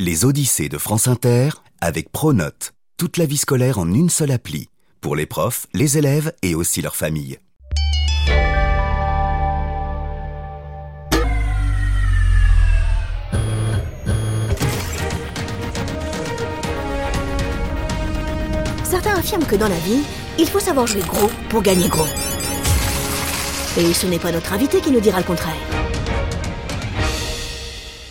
Les Odyssées de France Inter avec Pronote. Toute la vie scolaire en une seule appli. Pour les profs, les élèves et aussi leurs familles. Certains affirment que dans la vie, il faut savoir jouer gros pour gagner gros. Et ce n'est pas notre invité qui nous dira le contraire.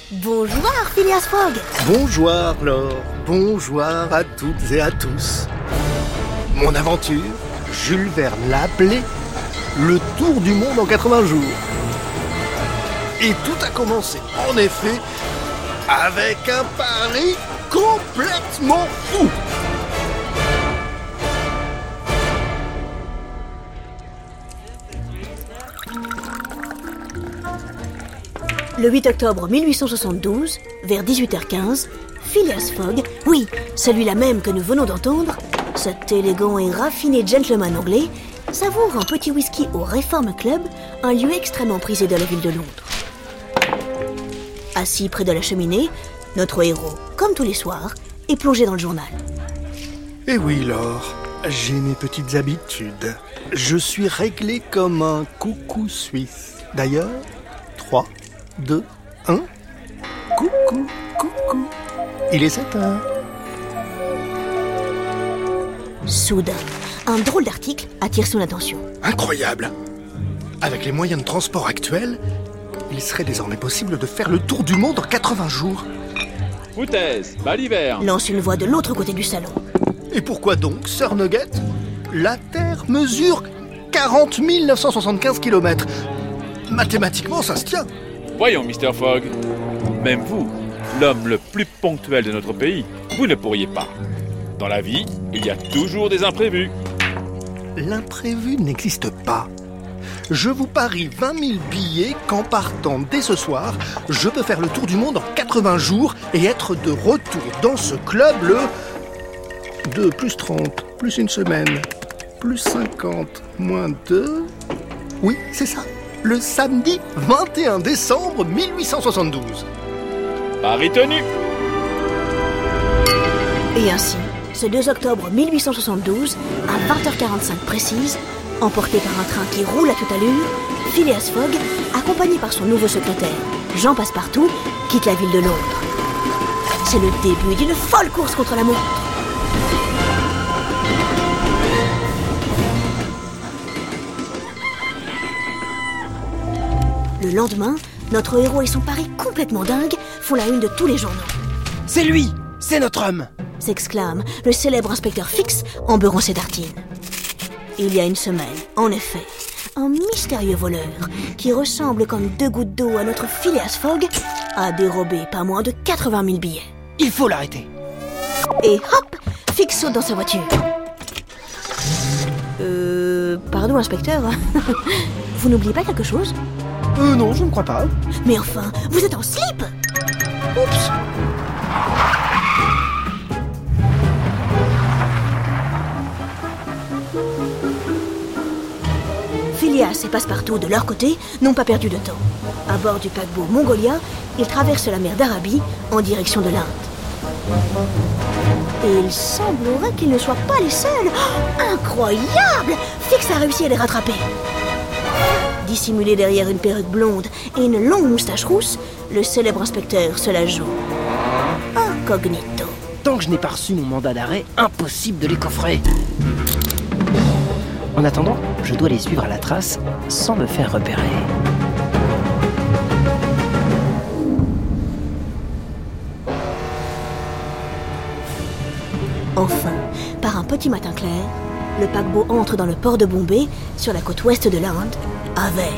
Bonjour Phileas Fogg Bonjour Laure, bonjour à toutes et à tous. Mon aventure, Jules Verne l'a le tour du monde en 80 jours. Et tout a commencé, en effet, avec un pari complètement fou. Le 8 octobre 1872, vers 18h15, Phileas Fogg, oui, celui-là même que nous venons d'entendre, cet élégant et raffiné gentleman anglais, savoure un petit whisky au Reform Club, un lieu extrêmement prisé de la ville de Londres. Assis près de la cheminée, notre héros, comme tous les soirs, est plongé dans le journal. Eh oui Laure, j'ai mes petites habitudes. Je suis réglé comme un coucou suisse. D'ailleurs, 3, 2, 1. Coucou, coucou. Il est 7 heures. Soudain, un drôle d'article attire son attention. Incroyable Avec les moyens de transport actuels, il serait désormais possible de faire le tour du monde en 80 jours. Foutaise, l'hiver. Lance une voix de l'autre côté du salon. Et pourquoi donc, Sir Nugget La Terre mesure 40 975 km. Mathématiquement, ça se tient. Voyons, Mr. Fogg. Même vous, l'homme le plus ponctuel de notre pays, vous ne pourriez pas. Dans la vie, il y a toujours des imprévus. L'imprévu n'existe pas. Je vous parie 20 000 billets qu'en partant dès ce soir, je peux faire le tour du monde en 80 jours et être de retour dans ce club le 2 plus 30 plus une semaine plus 50 moins 2. Oui, c'est ça. Le samedi 21 décembre 1872. Paris tenu. Et ainsi, ce 2 octobre 1872, à 20h45 précise, emporté par un train qui roule à toute allure, Phileas Fogg, accompagné par son nouveau secrétaire, Jean Passepartout, quitte la ville de Londres. C'est le début d'une folle course contre la montre. Le lendemain, notre héros et son pari complètement dingue font la une de tous les journaux. C'est lui C'est notre homme s'exclame le célèbre inspecteur Fix en beurrant ses tartines. Il y a une semaine, en effet, un mystérieux voleur qui ressemble comme deux gouttes d'eau à notre Phileas Fogg a dérobé pas moins de 80 000 billets. Il faut l'arrêter Et hop Fix saute dans sa voiture. Euh. Pardon, inspecteur. Vous n'oubliez pas quelque chose? Euh non, je ne crois pas. Mais enfin, vous êtes en slip Oups Phileas et Passepartout, de leur côté, n'ont pas perdu de temps. À bord du paquebot Mongolia, ils traversent la mer d'Arabie en direction de l'Inde. Et il semblerait qu'ils ne soient pas les seuls. Oh, incroyable Fix a réussi à les rattraper. Dissimulé derrière une perruque blonde et une longue moustache rousse, le célèbre inspecteur se la joue. Incognito. Tant que je n'ai pas reçu mon mandat d'arrêt, impossible de les coffrer. En attendant, je dois les suivre à la trace sans me faire repérer. Enfin, par un petit matin clair, le paquebot entre dans le port de Bombay, sur la côte ouest de l'Inde, avec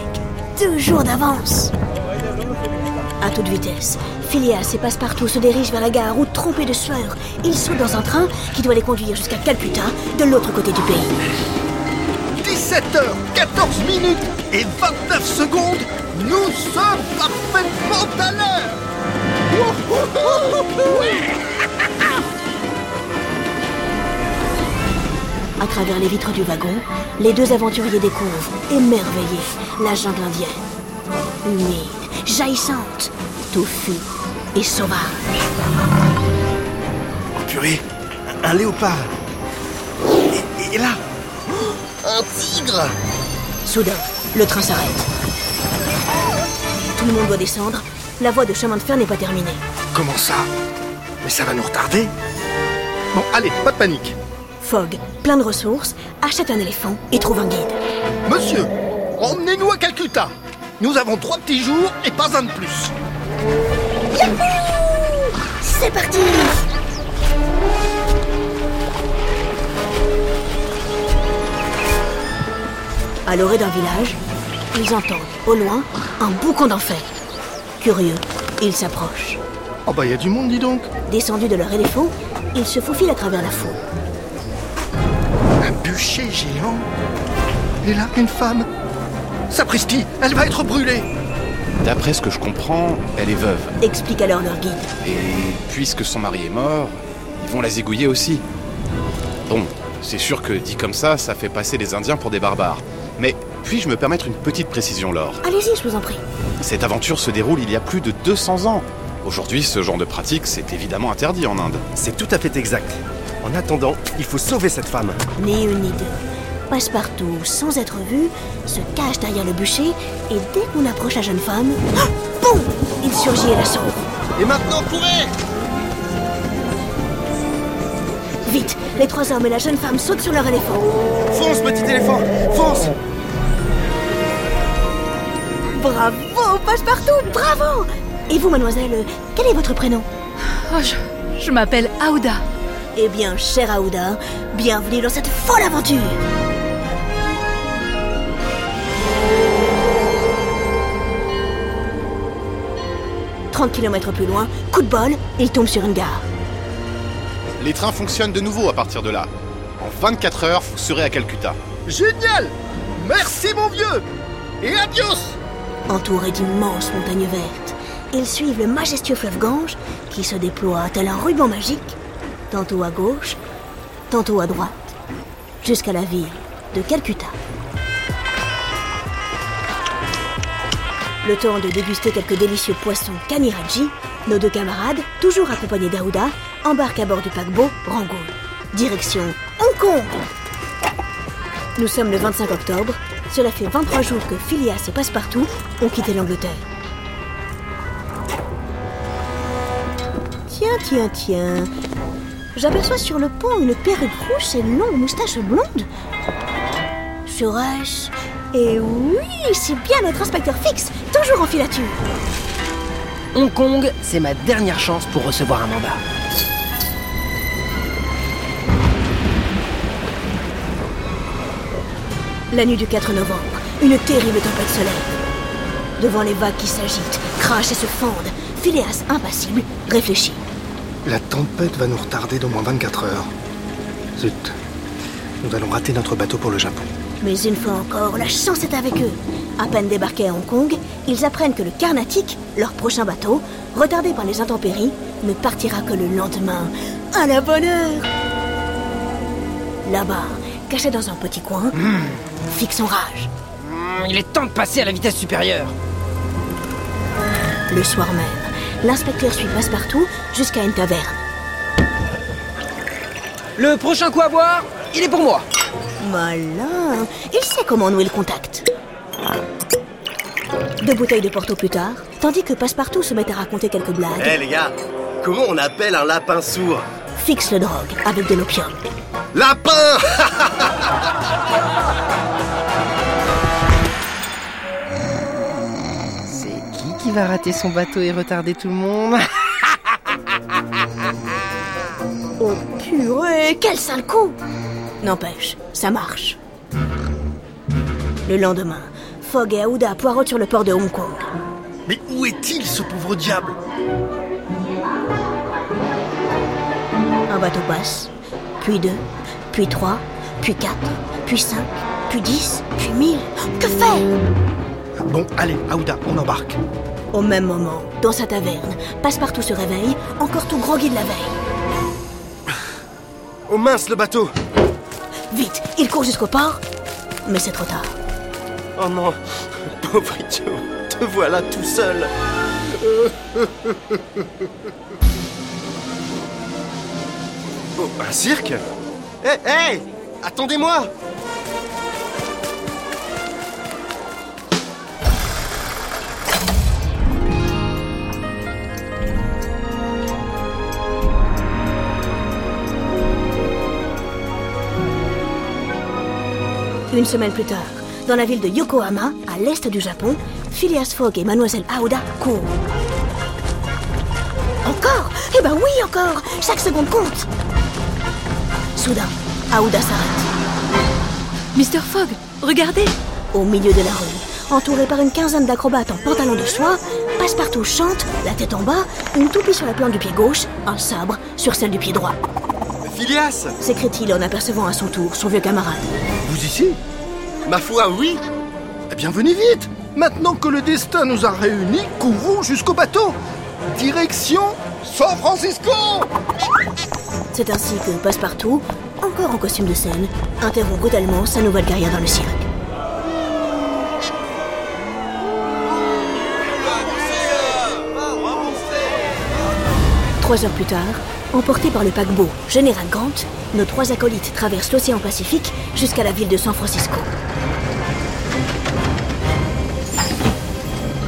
deux jours d'avance. À toute vitesse, Phileas et Passepartout se dirigent vers la gare où, trompés de sueur, ils sautent dans un train qui doit les conduire jusqu'à Calcutta, de l'autre côté du pays. 17h14 minutes et 29 secondes, nous sommes parfaitement à l'heure. À travers les vitres du wagon, les deux aventuriers découvrent, émerveillés, la jungle indienne. Humide, jaillissante, touffue et sauvage. purée, un léopard. Et, et là, un tigre Soudain, le train s'arrête. Tout le monde doit descendre. La voie de chemin de fer n'est pas terminée. Comment ça? Mais ça va nous retarder? Bon, allez, pas de panique. Fogg, plein de ressources, achète un éléphant et trouve un guide. Monsieur, emmenez-nous à Calcutta. Nous avons trois petits jours et pas un de plus. C'est parti À l'orée d'un village, ils entendent, au loin, un boucan d'enfer. Curieux, ils s'approchent. Oh bah y a du monde, dis donc. Descendus de leur éléphant, ils se faufilent à travers la foule. Bûcher géant. Et là, une femme. Sapristi, elle va être brûlée. D'après ce que je comprends, elle est veuve. Explique alors leur guide. Et puisque son mari est mort, ils vont la zigouiller aussi. Bon, c'est sûr que dit comme ça, ça fait passer les Indiens pour des barbares. Mais puis-je me permettre une petite précision, Laure? Allez-y, je vous en prie. Cette aventure se déroule il y a plus de 200 ans. Aujourd'hui, ce genre de pratique, c'est évidemment interdit en Inde. C'est tout à fait exact. En attendant, il faut sauver cette femme. Ni une ni deux. Passepartout, sans être vu, se cache derrière le bûcher et dès qu'on approche la jeune femme, ah, boum Il surgit et la sauve. Et maintenant, courez Vite, les trois hommes et la jeune femme sautent sur leur éléphant. Fonce, petit éléphant Fonce Bravo, Passepartout, bravo Et vous, mademoiselle, quel est votre prénom? Oh, je, je m'appelle Aouda. Eh bien, chère Aouda, bienvenue dans cette folle aventure 30 km plus loin, coup de bol, il tombe sur une gare. Les trains fonctionnent de nouveau à partir de là. En 24 heures, vous serez à Calcutta. Génial Merci, mon vieux Et adios Entourés d'immenses montagnes vertes, ils suivent le majestueux fleuve Gange qui se déploie tel un ruban magique, tantôt à gauche, tantôt à droite, jusqu'à la ville de Calcutta. Le temps de déguster quelques délicieux poissons kaniraji, nos deux camarades, toujours accompagnés d'Aouda, embarquent à bord du paquebot Rangoon. Direction Hong Kong Nous sommes le 25 octobre. Cela fait 23 jours que Phileas et Passepartout ont quitté l'Angleterre. Tiens, tiens, tiens. J'aperçois sur le pont une perruque rouge et une longue moustache blonde. Serait-ce Et oui, c'est bien notre inspecteur fixe, toujours en filature. Hong Kong, c'est ma dernière chance pour recevoir un mandat. La nuit du 4 novembre, une terrible tempête lève. Devant les vagues qui s'agitent, crachent et se fendent, Phileas, impassible, réfléchit. La tempête va nous retarder d'au moins 24 heures. Zut. Nous allons rater notre bateau pour le Japon. Mais une fois encore, la chance est avec eux. À peine débarqués à Hong Kong, ils apprennent que le Carnatic, leur prochain bateau, retardé par les intempéries, ne partira que le lendemain. À la bonne heure Là-bas, caché dans un petit coin, fixe en rage. Hmm, Il est temps de passer à la vitesse supérieure. Le soir même, l'inspecteur suit Passepartout jusqu'à une taverne. Le prochain coup à boire, il est pour moi. Malin Il sait comment nouer le contact. Deux bouteilles de Porto plus tard, tandis que Passepartout se met à raconter quelques blagues, Eh les gars, comment on appelle un lapin sourd fixe le drogue avec de l'opium. Lapin qui va rater son bateau et retarder tout le monde Oh purée, quel sale coup N'empêche, ça marche. Le lendemain, Fogg et Aouda poirotent sur le port de Hong Kong. Mais où est-il, ce pauvre diable? Un bateau passe, puis deux, puis trois, puis quatre, puis cinq, puis dix, puis mille. Que faire? Bon, allez, Aouda, on embarque. Au même moment, dans sa taverne, Passepartout se réveille, encore tout groggy de la veille. Oh mince, le bateau Vite, il court jusqu'au port, mais c'est trop tard. Oh non Pauvre idiot Te voilà tout seul Un cirque? Hé, hé Attendez-moi Une semaine plus tard, dans la ville de Yokohama, à l'est du Japon, Phileas Fogg et Mademoiselle Aouda courent. Encore? Eh ben oui, encore Chaque seconde compte Soudain, Aouda s'arrête. Mr. Fogg, regardez Au milieu de la rue, entouré par une quinzaine d'acrobates en pantalon de soie, Passepartout chante, la tête en bas, une toupie sur la plante du pied gauche, un sabre sur celle du pied droit. Phileas S'écrie-t-il en apercevant à son tour son vieux camarade. Vous ici Ma foi, oui Eh bien, venez vite Maintenant que le destin nous a réunis, courons jusqu'au bateau Direction San Francisco C'est ainsi que Passepartout, encore en costume de scène, interrompt brutalement sa nouvelle carrière dans le cirque. Trois heures plus tard, emportés par le paquebot Général Grant, nos trois acolytes traversent l'océan Pacifique jusqu'à la ville de San Francisco.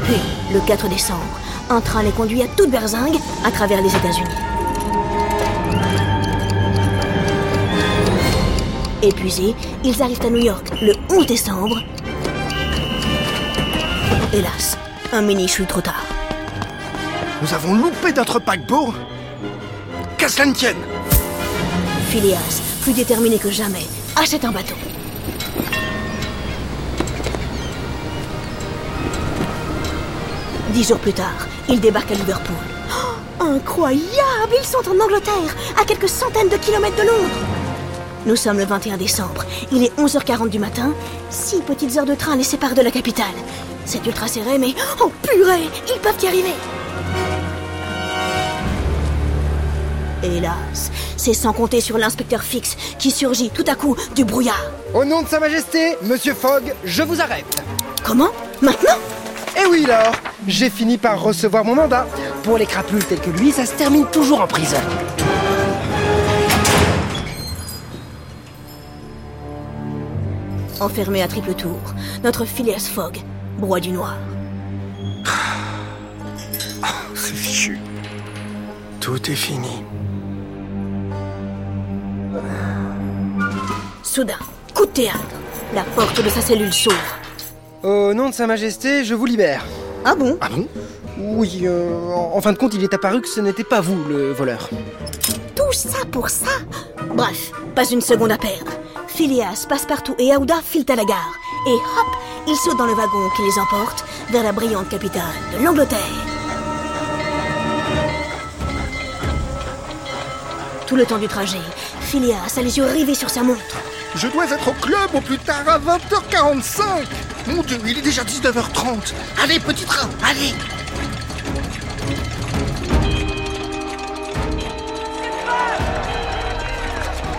Puis, le 4 décembre, un train les conduit à toute berzingue à travers les États-Unis. Épuisés, ils arrivent à New York le 11 décembre. Hélas, un mini chute trop tard. Nous avons loupé notre paquebot Phileas, plus déterminé que jamais, achète un bateau. Dix jours plus tard, il débarque à Liverpool. Oh, incroyable Ils sont en Angleterre, à quelques centaines de kilomètres de Londres. Nous sommes le 21 décembre. Il est 11h40 du matin. Six petites heures de train les séparent de la capitale. C'est ultra serré, mais oh purée Ils peuvent y arriver Hélas, c'est sans compter sur l'inspecteur Fix qui surgit tout à coup du brouillard. Au nom de Sa Majesté, Monsieur Fogg, je vous arrête. Comment? Maintenant? Eh oui, alors, j'ai fini par recevoir mon mandat. Pour les crapules tels que lui, ça se termine toujours en prison. Enfermé à triple tour, notre Phileas Fogg broie du noir. C'est fichu. Tout est fini. Soudain, coup de théâtre. La porte de sa cellule s'ouvre. Au nom de Sa Majesté, je vous libère. Ah bon? Ah bon? Oui, euh, en, en fin de compte, il est apparu que ce n'était pas vous, le voleur. Tout ça pour ça? Bref, pas une seconde à perdre. Phileas, Passepartout et Aouda filent à la gare. Et hop, ils sautent dans le wagon qui les emporte vers la brillante capitale de l'Angleterre. Tout le temps du trajet, Phileas a les yeux rivés sur sa montre. Je dois être au club au plus tard à 20h45 Mon Dieu, il est déjà 19h30 Allez, petit train, allez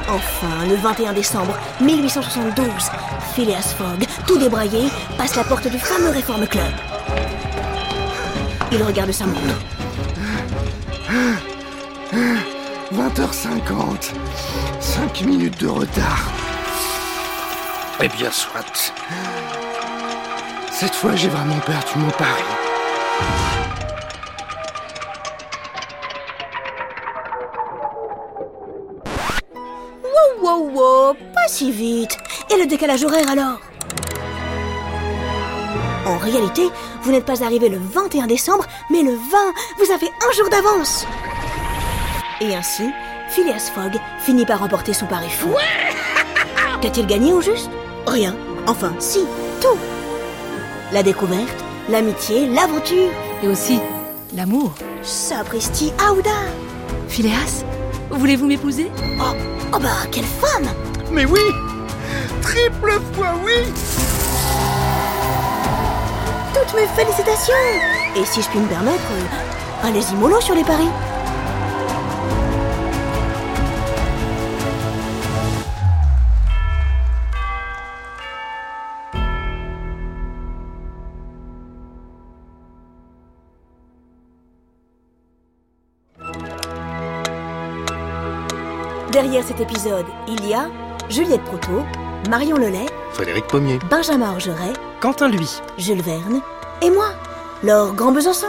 Enfin, le 21 décembre 1872, Phileas Fogg, tout débraillé, passe la porte du fameux Reform Club. Il regarde sa montre. 20h50 5 minutes de retard. Eh bien, soit. Cette fois, j'ai vraiment perdu mon pari. Wow, wow, wow, pas si vite. Et le décalage horaire alors? En réalité, vous n'êtes pas arrivé le 21 décembre, mais le 20. Vous avez un jour d'avance. Et ainsi, Phileas Fogg finit par remporter son pari fou. Qu'a-t-il gagné au juste? Rien. Enfin, si, tout. La découverte, l'amitié, l'aventure. Et aussi, l'amour. Sapristi Aouda Phileas, voulez-vous m'épouser? Oh, oh bah, quelle femme Mais oui Triple fois oui Toutes mes félicitations Et si je puis me permettre, euh, allez-y mollo sur les paris. Derrière cet épisode, il y a Juliette Proto, Marion Lelay, Frédéric Pommier. Benjamin Orgeret, Quentin lui. Jules Verne et moi, Laure Grand Besançon.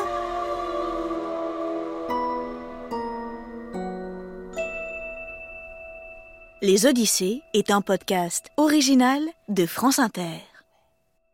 Les Odyssées est un podcast original de France Inter.